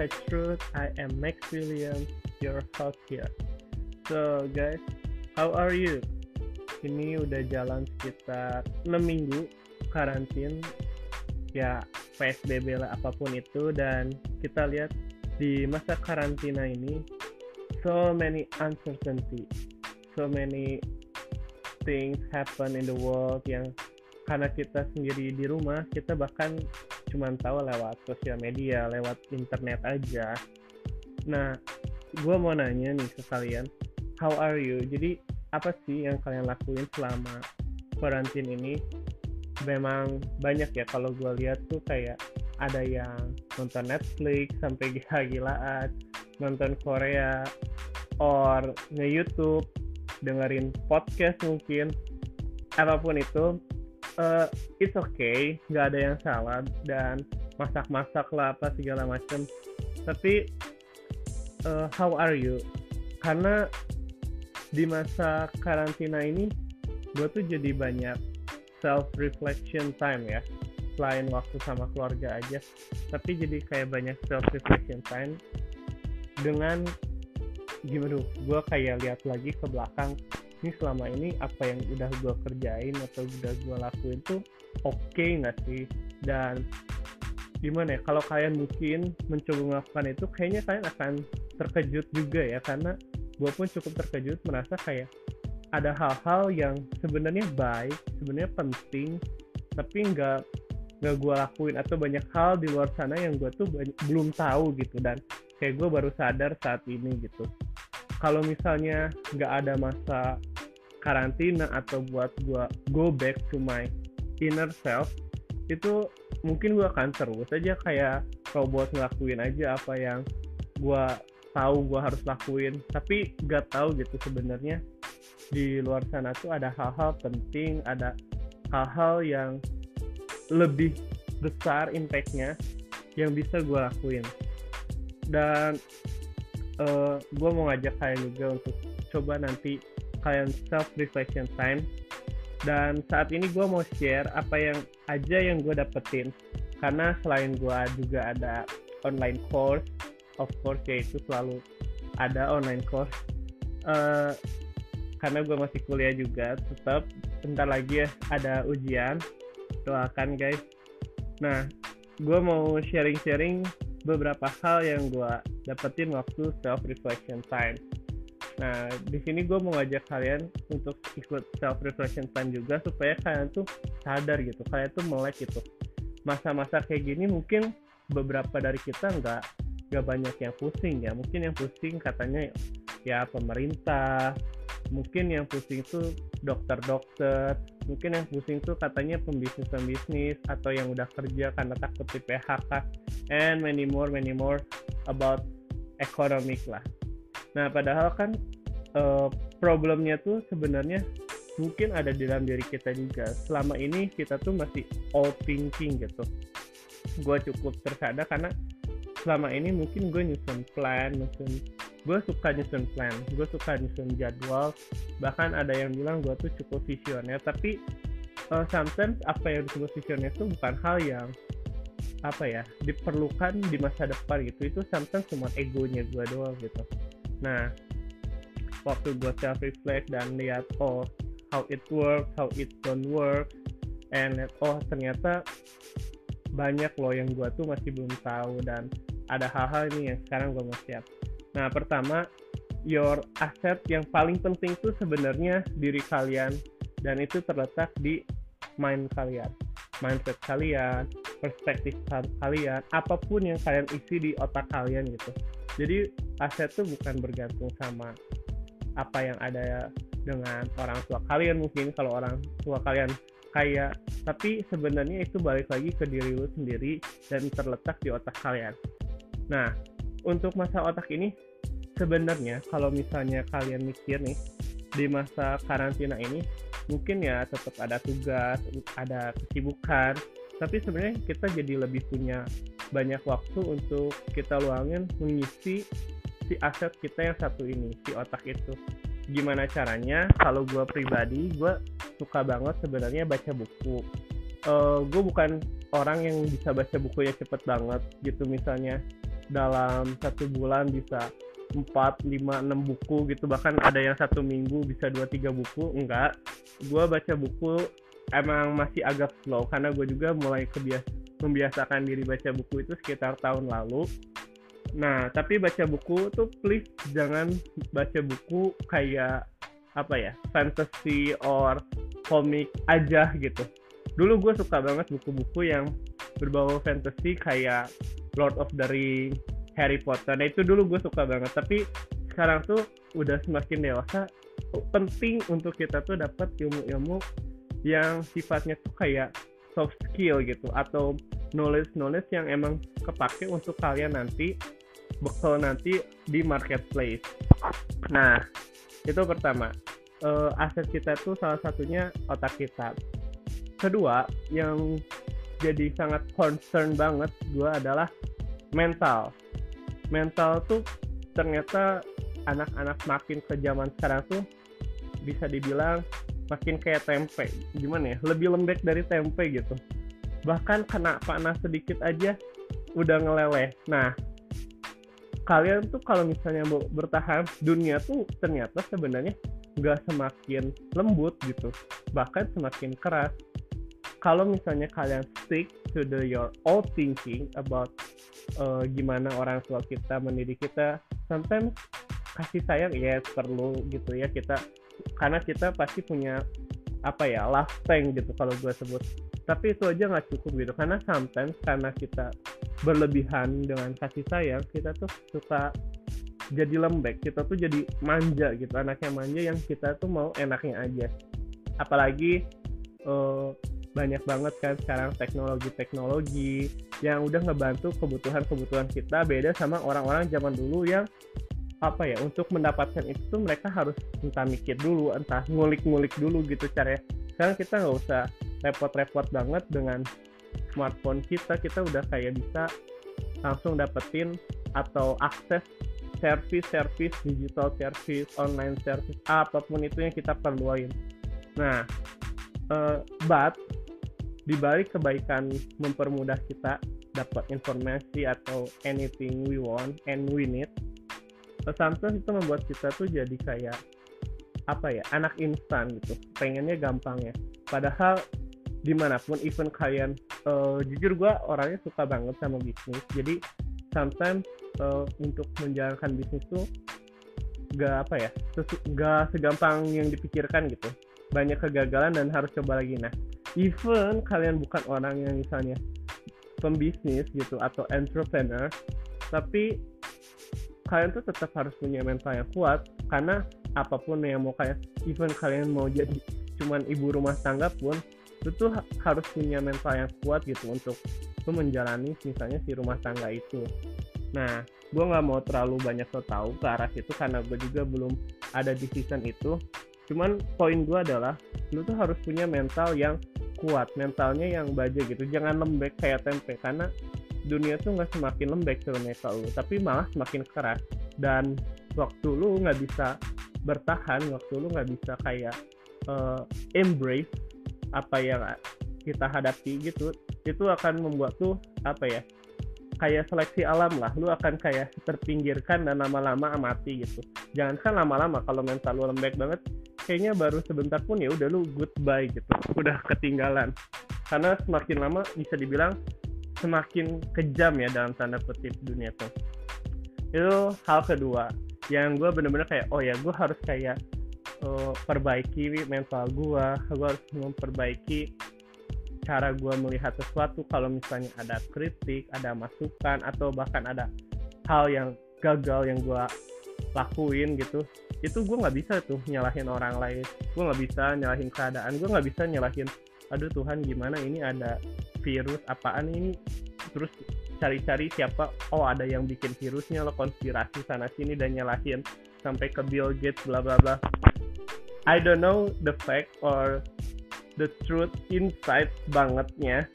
Inside Truth. I am Max Williams, your host here. So guys, how are you? Ini udah jalan sekitar 6 minggu karantin ya PSBB lah apa pun itu dan kita lihat di masa karantina ini so many uncertainty so many things happen in the world yang karena kita sendiri di rumah kita bahkan cuma tahu lewat sosial media lewat internet aja. Nah gue mau nanya nih ke kalian how are you? Jadi apa sih yang kalian lakuin selama karantin ini? Memang banyak ya kalau gue lihat tuh kayak ada yang nonton Netflix sampai gila-gilaan nonton Korea or nge-YouTube dengerin podcast mungkin. Apa pun itu uh, it's okay nggak ada yang salah dan masak-masak lah apa segala macam tapi uh, how are you? Karena di masa karantina ini gue tuh jadi banyak self reflection time ya selain waktu sama keluarga aja. Tapi jadi kayak banyak self reflection time dengan gimana gue kayak lihat lagi ke belakang ini selama ini apa yang udah gue kerjain atau udah gue lakuin tuh oke okay nggak sih? Dan gimana ya kalau kalian mungkin mencoba melakukan itu kayaknya kalian akan terkejut juga ya. Karena gue pun cukup terkejut merasa kayak ada hal-hal yang sebenarnya baik sebenarnya penting tapi nggak nggak gue lakuin. Atau banyak hal di luar sana yang gue tuh belum tahu gitu. Dan kayak gue baru sadar saat ini gitu. Kalau misalnya nggak ada masa karantina atau buat gue go back to my inner self itu mungkin gue akan terus aja kayak robot ngelakuin aja apa yang gue tahu gue harus lakuin. Tapi nggak tahu gitu sebenarnya di luar sana tuh ada hal-hal penting ada hal-hal yang lebih besar impactnya yang bisa gue lakuin. Dan uh, gue mau ngajak kalian juga untuk coba nanti kalian self reflection time. Dan saat ini gue mau share apa yang aja yang gue dapetin. Karena selain gue juga ada online course of course yaitu selalu ada online course. Uh, karena gue masih kuliah juga tetap bentar lagi ya ada ujian. Doakan guys. Nah gue mau sharing-sharing beberapa hal yang gue dapetin waktu self reflection time nah di sini gue mau ngajak kalian untuk ikut self reflection time juga supaya kalian tuh sadar gitu kalian tuh melek gitu. Masa-masa kayak gini mungkin beberapa dari kita nggak nggak banyak yang pusing ya. Mungkin yang pusing katanya ya pemerintah mungkin yang pusing itu dokter-dokter mungkin yang pusing tuh katanya pembisnis-pembisnis atau yang udah kerja karena takut di PHK and many more many more about economic lah. Nah padahal kan uh, problemnya tuh sebenarnya mungkin ada di dalam diri kita juga. Selama ini kita tuh masih all thinking gitu. Gue cukup tersadar karena selama ini mungkin gue nyusun plan nyusun gue suka nyusun plan gue suka nyusun jadwal. Bahkan ada yang bilang gue tuh cukup visioner tapi uh, sometimes apa yang disebut visioner itu bukan hal yang apa ya diperlukan di masa depan gitu. Itu sometimes cuma egonya gue doang gitu. Nah waktu gue self reflect dan lihat oh how it work how it don't work and oh ternyata banyak loh yang gue tuh masih belum tahu dan ada hal-hal ini yang sekarang gue mau siap Nah, pertama, your asset yang paling penting itu sebenarnya diri kalian dan itu terletak di mind kalian, mindset kalian, perspektif kalian, apa pun yang kalian isi di otak kalian gitu. Jadi aset itu bukan bergantung sama apa yang ada dengan orang tua kalian mungkin kalau orang tua kalian kaya tapi sebenarnya itu balik lagi ke diri lu sendiri dan terletak di otak kalian. Nah, untuk masa otak ini sebenarnya kalau misalnya kalian mikir nih di masa karantina ini mungkin ya tetap ada tugas, ada kesibukan, tapi sebenarnya kita jadi lebih punya banyak waktu untuk kita luangin mengisi si aset kita yang satu ini, si otak itu. Gimana caranya? Kalau gue pribadi, gue suka banget sebenarnya baca buku. Uh, gue bukan orang yang bisa baca bukunya cepet banget gitu misalnya dalam satu bulan bisa 4, 5, 6 buku gitu bahkan ada yang satu minggu bisa 2-3 buku enggak gue baca buku emang masih agak slow karena gue juga mulai kebias membiasakan diri baca buku itu sekitar tahun lalu nah tapi baca buku tuh please jangan baca buku kayak apa ya fantasy or komik aja gitu dulu gue suka banget buku-buku yang berbau fantasy kayak Lord of the Ring, Harry Potter. Nah itu dulu gue suka banget. Tapi sekarang tuh udah semakin dewasa, penting untuk kita tuh dapat ilmu-ilmu yang sifatnya tuh kayak soft skill gitu atau knowledge knowledge yang emang kepake untuk kalian nanti bekal nanti di marketplace. Nah itu pertama. Uh, aset kita tuh salah satunya otak kita. Kedua yang jadi sangat concern banget gue adalah mental. Mental tuh ternyata anak-anak makin ke zaman sekarang tuh bisa dibilang makin kayak tempe. Gimana ya? Lebih lembek dari tempe gitu. Bahkan kena panas sedikit aja udah ngeleleh. Nah kalian tuh kalau misalnya mau bertahan dunia tuh ternyata sebenarnya nggak semakin lembut gitu. Bahkan semakin keras. Kalau misalnya kalian stick to the your old thinking about uh, gimana orang tua kita mendidik kita sometimes kasih sayang ya yes, perlu gitu ya kita karena kita pasti punya apa ya love tank gitu kalau gue sebut tapi itu aja nggak cukup gitu. Karena sometimes karena kita berlebihan dengan kasih sayang kita tuh suka jadi lembek kita tuh jadi manja gitu. Anaknya manja yang kita tuh mau enaknya aja. Apalagi uh, banyak banget kan sekarang teknologi-teknologi yang udah ngebantu kebutuhan-kebutuhan kita. Beda sama orang-orang zaman dulu yang apa ya untuk mendapatkan itu mereka harus entah mikir dulu entah ngulik-ngulik dulu gitu caranya. Sekarang kita nggak usah repot-repot banget dengan smartphone kita kita udah kayak bisa langsung dapetin atau akses service-service digital service online service apa pun itu yang kita perluin. Nah uh, but di balik kebaikan mempermudah kita dapat informasi atau anything we want and we need sometimes itu membuat kita tuh jadi kayak apa ya anak instan gitu. Pengennya gampang ya. Padahal di mana pun even kalian uh, jujur gue orangnya suka banget sama bisnis. Jadi sometimes uh, untuk menjalankan bisnis tuh gak apa ya gak segampang yang dipikirkan gitu. Banyak kegagalan dan harus coba lagi. Nah even kalian bukan orang yang misalnya pembisnis gitu atau entrepreneur tapi kalian tuh tetap harus punya mental yang kuat karena apa pun yang mau kalian even kalian mau jadi cuman ibu rumah tangga pun itu tuh harus punya mental yang kuat gitu untuk tuh menjalani misalnya si rumah tangga itu. Nah gue nggak mau terlalu banyak lo tahu ke arah itu karena gue juga belum ada di season itu. Cuman poin gue adalah lu tuh harus punya mental yang kuat mentalnya yang baja gitu. Jangan lembek kayak tempe karena dunia tuh nggak semakin lembek sebenarnya kalau tapi malah semakin keras. Dan waktu lu nggak bisa bertahan waktu lu nggak bisa kayak uh, embrace apa yang kita hadapi gitu itu akan membuat tuh apa ya kayak seleksi alam lah. Lu akan kayak terpinggirkan dan lama-lama mati gitu. Jangan kan lama-lama kalau mental lu lembek banget kayaknya baru sebentar pun ya udah lu goodbye gitu. Udah ketinggalan. Karena semakin lama bisa dibilang semakin kejam ya dalam tanda kutip dunia tuh. Itu hal kedua yang gue bener-bener kayak oh ya gue harus kayak uh, perbaiki mental gue gue harus memperbaiki cara gue melihat sesuatu. Kalau misalnya ada kritik ada masukan atau bahkan ada hal yang gagal yang gue lakuin gitu itu gue nggak bisa tuh nyalahin orang lain. Gue nggak bisa nyalahin keadaan. Gue nggak bisa nyalahin aduh Tuhan gimana ini? Ada virus apaan ini? Terus cari-cari siapa oh ada yang bikin virusnya lo konspirasi sana sini dan nyalahin sampai ke Bill Gates bla bla bla I don't know the fact or the truth inside bangetnya.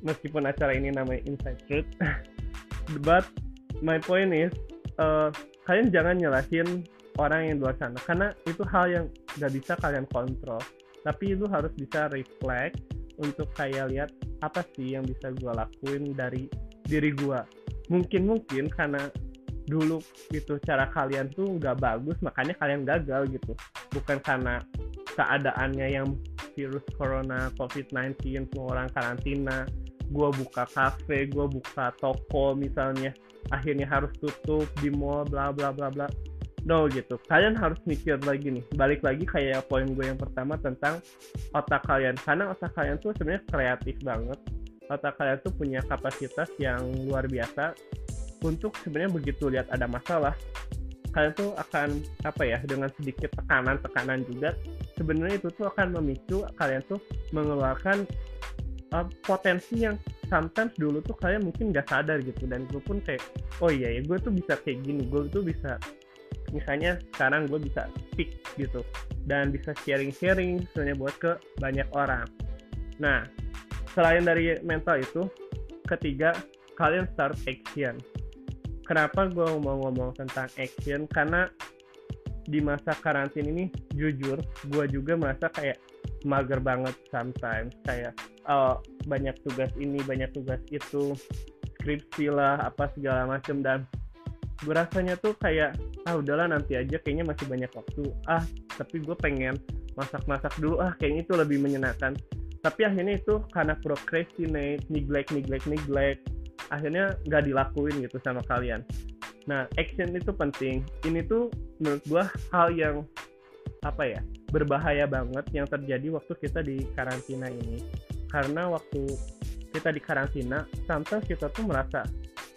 Meskipun acara ini namanya inside truth. But my point is uh, kalian jangan nyalahin orang yang luar sana. Karena itu hal yang nggak bisa kalian kontrol. Tapi itu harus bisa reflect untuk kayak lihat apa sih yang bisa gue lakuin dari diri gue mungkin mungkin karena dulu itu cara kalian tuh nggak bagus makanya kalian gagal gitu. Bukan karena keadaannya yang virus corona covid-19 semua orang karantina. Gue buka kafe gue buka toko misalnya akhirnya harus tutup di mall bla bla bla bla. No gitu. Kalian harus mikir lagi nih. Balik lagi kayak poin gue yang pertama tentang otak kalian. Karena otak kalian tuh sebenarnya kreatif banget. Otak kalian tuh punya kapasitas yang luar biasa untuk sebenarnya begitu lihat ada masalah kalian tuh akan apa ya dengan sedikit tekanan-tekanan juga sebenarnya itu tuh akan memicu kalian tuh mengeluarkan uh, potensi yang sometimes dulu tuh kalian mungkin nggak sadar gitu. Dan gue pun kayak oh iya ya gue tuh bisa kayak gini gue tuh bisa misalnya sekarang gue bisa speak gitu. Dan bisa sharing-sharing sebenarnya buat ke banyak orang. Nah selain dari mental itu ketiga kalian start action kenapa gue mau ngomong tentang action? Karena di masa karantin ini jujur gue juga merasa kayak mager banget sometimes. Kayak oh, banyak tugas ini banyak tugas itu skripsi lah apa segala macem. Dan gue rasanya tuh kayak ah udahlah nanti aja kayaknya masih banyak waktu. Ah tapi gue pengen masak-masak dulu. Ah kayaknya itu lebih menyenangkan. Tapi akhirnya itu karena procrastinate neglect neglect neglect akhirnya nggak dilakuin gitu sama kalian. Nah action itu penting. Ini tuh menurut gua hal yang apa ya berbahaya banget yang terjadi waktu kita di karantina ini. Karena waktu kita di karantina sometimes kita tuh merasa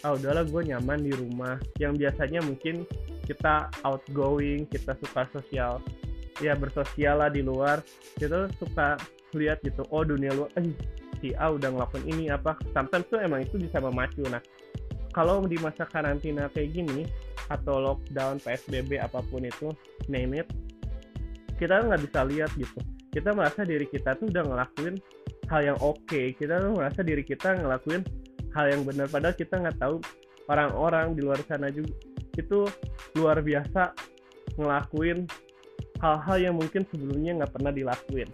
ah oh, udahlah gue nyaman di rumah. Yang biasanya mungkin kita outgoing kita suka sosial ya bersosial lah di luar. Kita suka lihat gitu oh dunia luar eh si A udah ngelakuin ini apa sometimes tuh emang itu bisa memacu nah kalau di masa karantina kayak gini atau lockdown PSBB apa pun itu name it kita nggak bisa lihat gitu kita merasa diri kita tuh udah ngelakuin hal yang oke okay. kita tuh merasa diri kita ngelakuin hal yang benar padahal kita nggak tahu orang-orang di luar sana juga itu luar biasa ngelakuin hal-hal yang mungkin sebelumnya nggak pernah dilakuin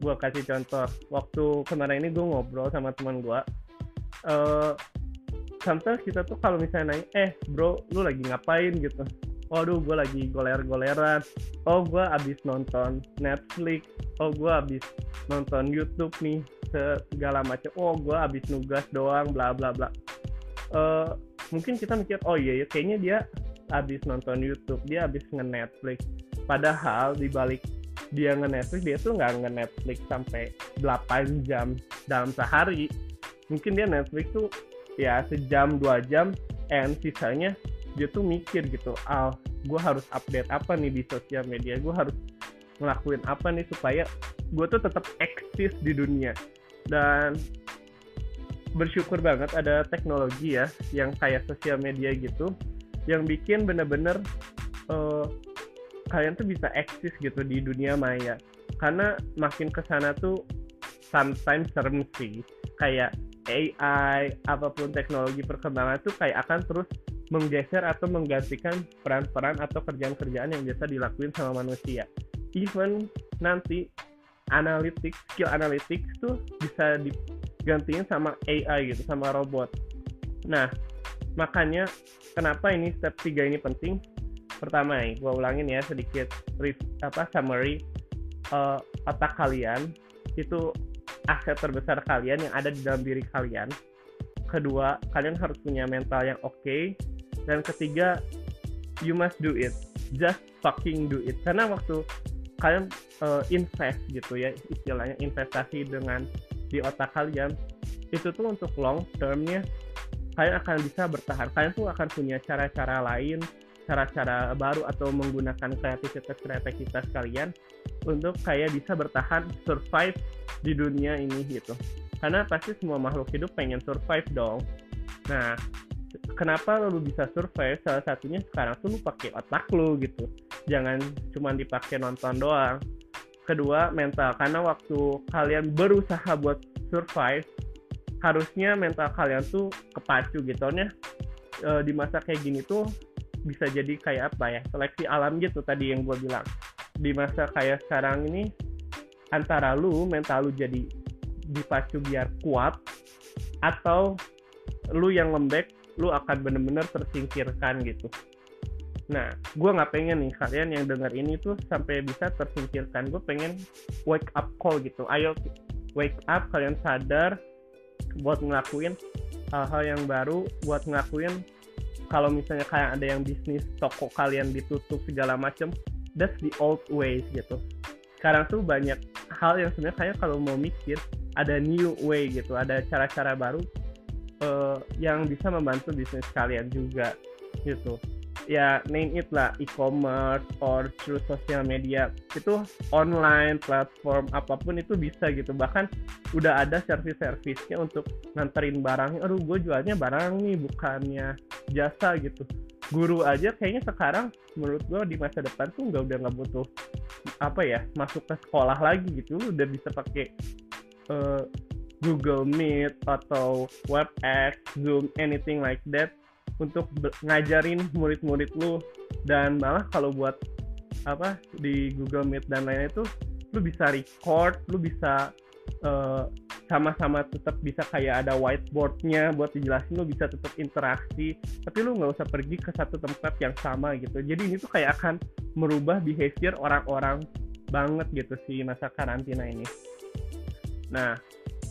gue kasih contoh. Waktu kemarin ini gue ngobrol sama teman gue uh, sometimes kita tuh kalau misalnya nanya eh bro lu lagi ngapain? gitu. Waduh gue lagi goler-goleran. Oh gue abis nonton Netflix. Oh gue abis nonton YouTube nih segala macam. Oh gue abis nugas doang bla bla bla. Uh, mungkin kita mikir oh iya ya kayaknya dia abis nonton YouTube dia abis nge-Netflix. Padahal di balik dia nge-Netflix dia tuh nggak nge-Netflix sampai 8 jam dalam sehari. Mungkin dia Netflix tuh ya sejam dua jam and sisanya dia tuh mikir gitu ah gue harus update apa nih di sosial media? Gue harus ngelakuin apa nih supaya gue tuh tetap eksis di dunia. Dan bersyukur banget ada teknologi ya yang kayak sosial media gitu yang bikin bener-bener uh, kalian tuh bisa eksis gitu di dunia maya. Karena makin ke sana tuh sometimes serem sih. Kayak AI apa pun teknologi perkembangan tuh kayak akan terus menggeser atau menggantikan peran-peran atau kerjaan-kerjaan yang biasa dilakuin sama manusia. Even nanti analytics skill analytics tuh bisa digantiin sama AI gitu sama robot. Nah makanya kenapa ini step 3 ini penting pertama nih gue ulangin ya sedikit brief, apa summary uh, otak kalian. Itu aset terbesar kalian yang ada di dalam diri kalian. Kedua kalian harus punya mental yang oke. Okay. dan ketiga you must do it. Just fucking do it. Karena waktu kalian uh, invest gitu ya istilahnya investasi dengan di otak kalian itu tuh untuk long termnya kalian akan bisa bertahan. Kalian tuh akan punya cara-cara lain cara-cara baru atau menggunakan kreativitas kreativitas kalian untuk kayak bisa bertahan survive di dunia ini gitu. Karena pasti semua makhluk hidup pengen survive dong. Nah kenapa lu bisa survive? Salah satunya sekarang tuh lu pakai otak lu gitu. Jangan cuma dipakai nonton doang. Kedua mental. Karena waktu kalian berusaha buat survive harusnya mental kalian tuh kepacu gitu. Nya e, di masa kayak gini tuh bisa jadi kayak apa ya seleksi alam gitu tadi yang gue bilang. Di masa kayak sekarang ini antara lu mental lu jadi dipacu biar kuat atau lu yang lembek lu akan bener-bener tersingkirkan gitu. Nah gue nggak pengen nih kalian yang dengar ini tuh sampai bisa tersingkirkan. Gue pengen wake up call gitu. Ayo wake up kalian sadar buat ngelakuin hal-hal yang baru buat ngelakuin kalau misalnya kayak ada yang bisnis toko kalian ditutup segala macem that's the old ways gitu. Sekarang tuh banyak hal yang sebenarnya kayak kalau mau mikir ada new way gitu ada cara-cara baru uh, yang bisa membantu bisnis kalian juga gitu ya name it lah e-commerce or through social media. Itu online platform apa pun itu bisa gitu. Bahkan udah ada service-servisnya untuk nganterin barangnya. Aduh gue jualnya barang nih bukannya jasa gitu. Guru aja kayaknya sekarang menurut gue di masa depan tuh nggak udah nggak butuh apa ya masuk ke sekolah lagi gitu. Udah bisa pakai uh, Google Meet atau WebEx, Zoom, anything like that untuk ngajarin murid-murid lu. Dan malah kalau buat apa di Google Meet dan lainnya itu lu bisa record, lu bisa uh, sama-sama tetap bisa kayak ada whiteboardnya buat dijelasin lu bisa tetap interaksi. Tapi lu nggak usah pergi ke satu tempat yang sama gitu. Jadi ini tuh kayak akan merubah behavior orang-orang banget gitu sih masa karantina ini. Nah,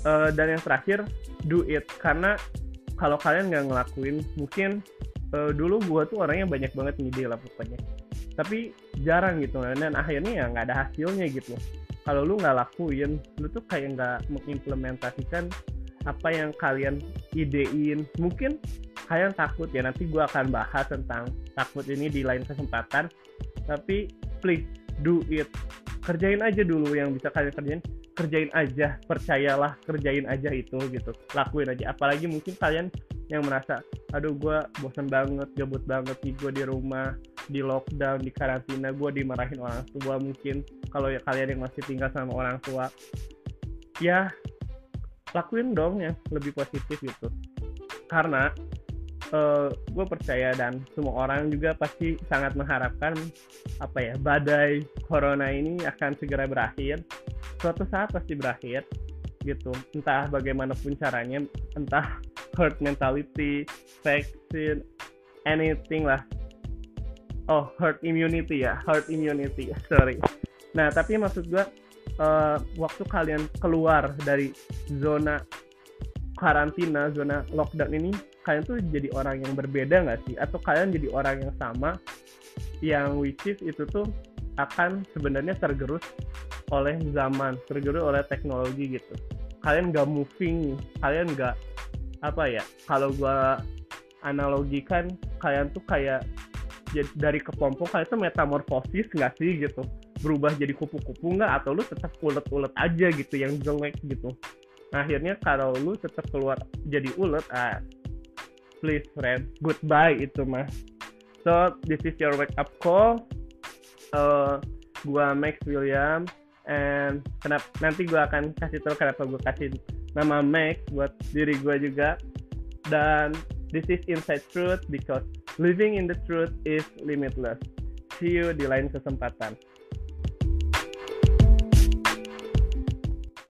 uh, dan yang terakhir do it. Karena kalau kalian nggak ngelakuin, mungkin uh, dulu gue tuh orangnya banyak banget ngide lah pokoknya. Tapi jarang gitu dan akhirnya ya nggak ada hasilnya gitu. Kalau lu nggak lakuin, lu tuh kayak nggak mengimplementasikan apa yang kalian idein. Mungkin kalian takut ya nanti gue akan bahas tentang takut ini di lain kesempatan. Tapi please do it. Kerjain aja dulu yang bisa kalian kerjain kerjain aja percayalah kerjain aja itu gitu. Lakuin aja. Apalagi mungkin kalian yang merasa aduh gue bosan banget gabut banget nih gue di rumah di lockdown di karantina gue dimarahin orang tua mungkin. Kalau ya kalian yang masih tinggal sama orang tua ya lakuin dong ya lebih positif gitu. Karena uh, eh, gue percaya dan semua orang juga pasti sangat mengharapkan apa ya badai corona ini akan segera berakhir suatu saat pasti berakhir gitu. Entah bagaimanapun caranya entah herd mentality vaksin anything lah. Oh herd immunity ya herd immunity sorry. Nah tapi maksud gue uh, waktu kalian keluar dari zona karantina zona lockdown ini kalian tuh jadi orang yang berbeda nggak sih? Atau kalian jadi orang yang sama yang which is itu tuh akan sebenarnya tergerus oleh zaman, tergerus oleh teknologi gitu. Kalian nggak moving, kalian nggak apa ya? Kalau gua analogikan, kalian tuh kayak dari kepompong kalian tuh metamorfosis nggak sih gitu? Berubah jadi kupu-kupu nggak? Atau lu tetap ulet-ulet aja gitu yang jelek gitu? Nah, akhirnya kalau lu tetap keluar jadi ulet, ah, please friend, goodbye itu mah. So this is your wake up call uh, gua Max William and kenapa nanti gua akan kasih tahu kenapa gua kasih nama Max buat diri gua juga. Dan this is inside truth because living in the truth is limitless. See you di lain kesempatan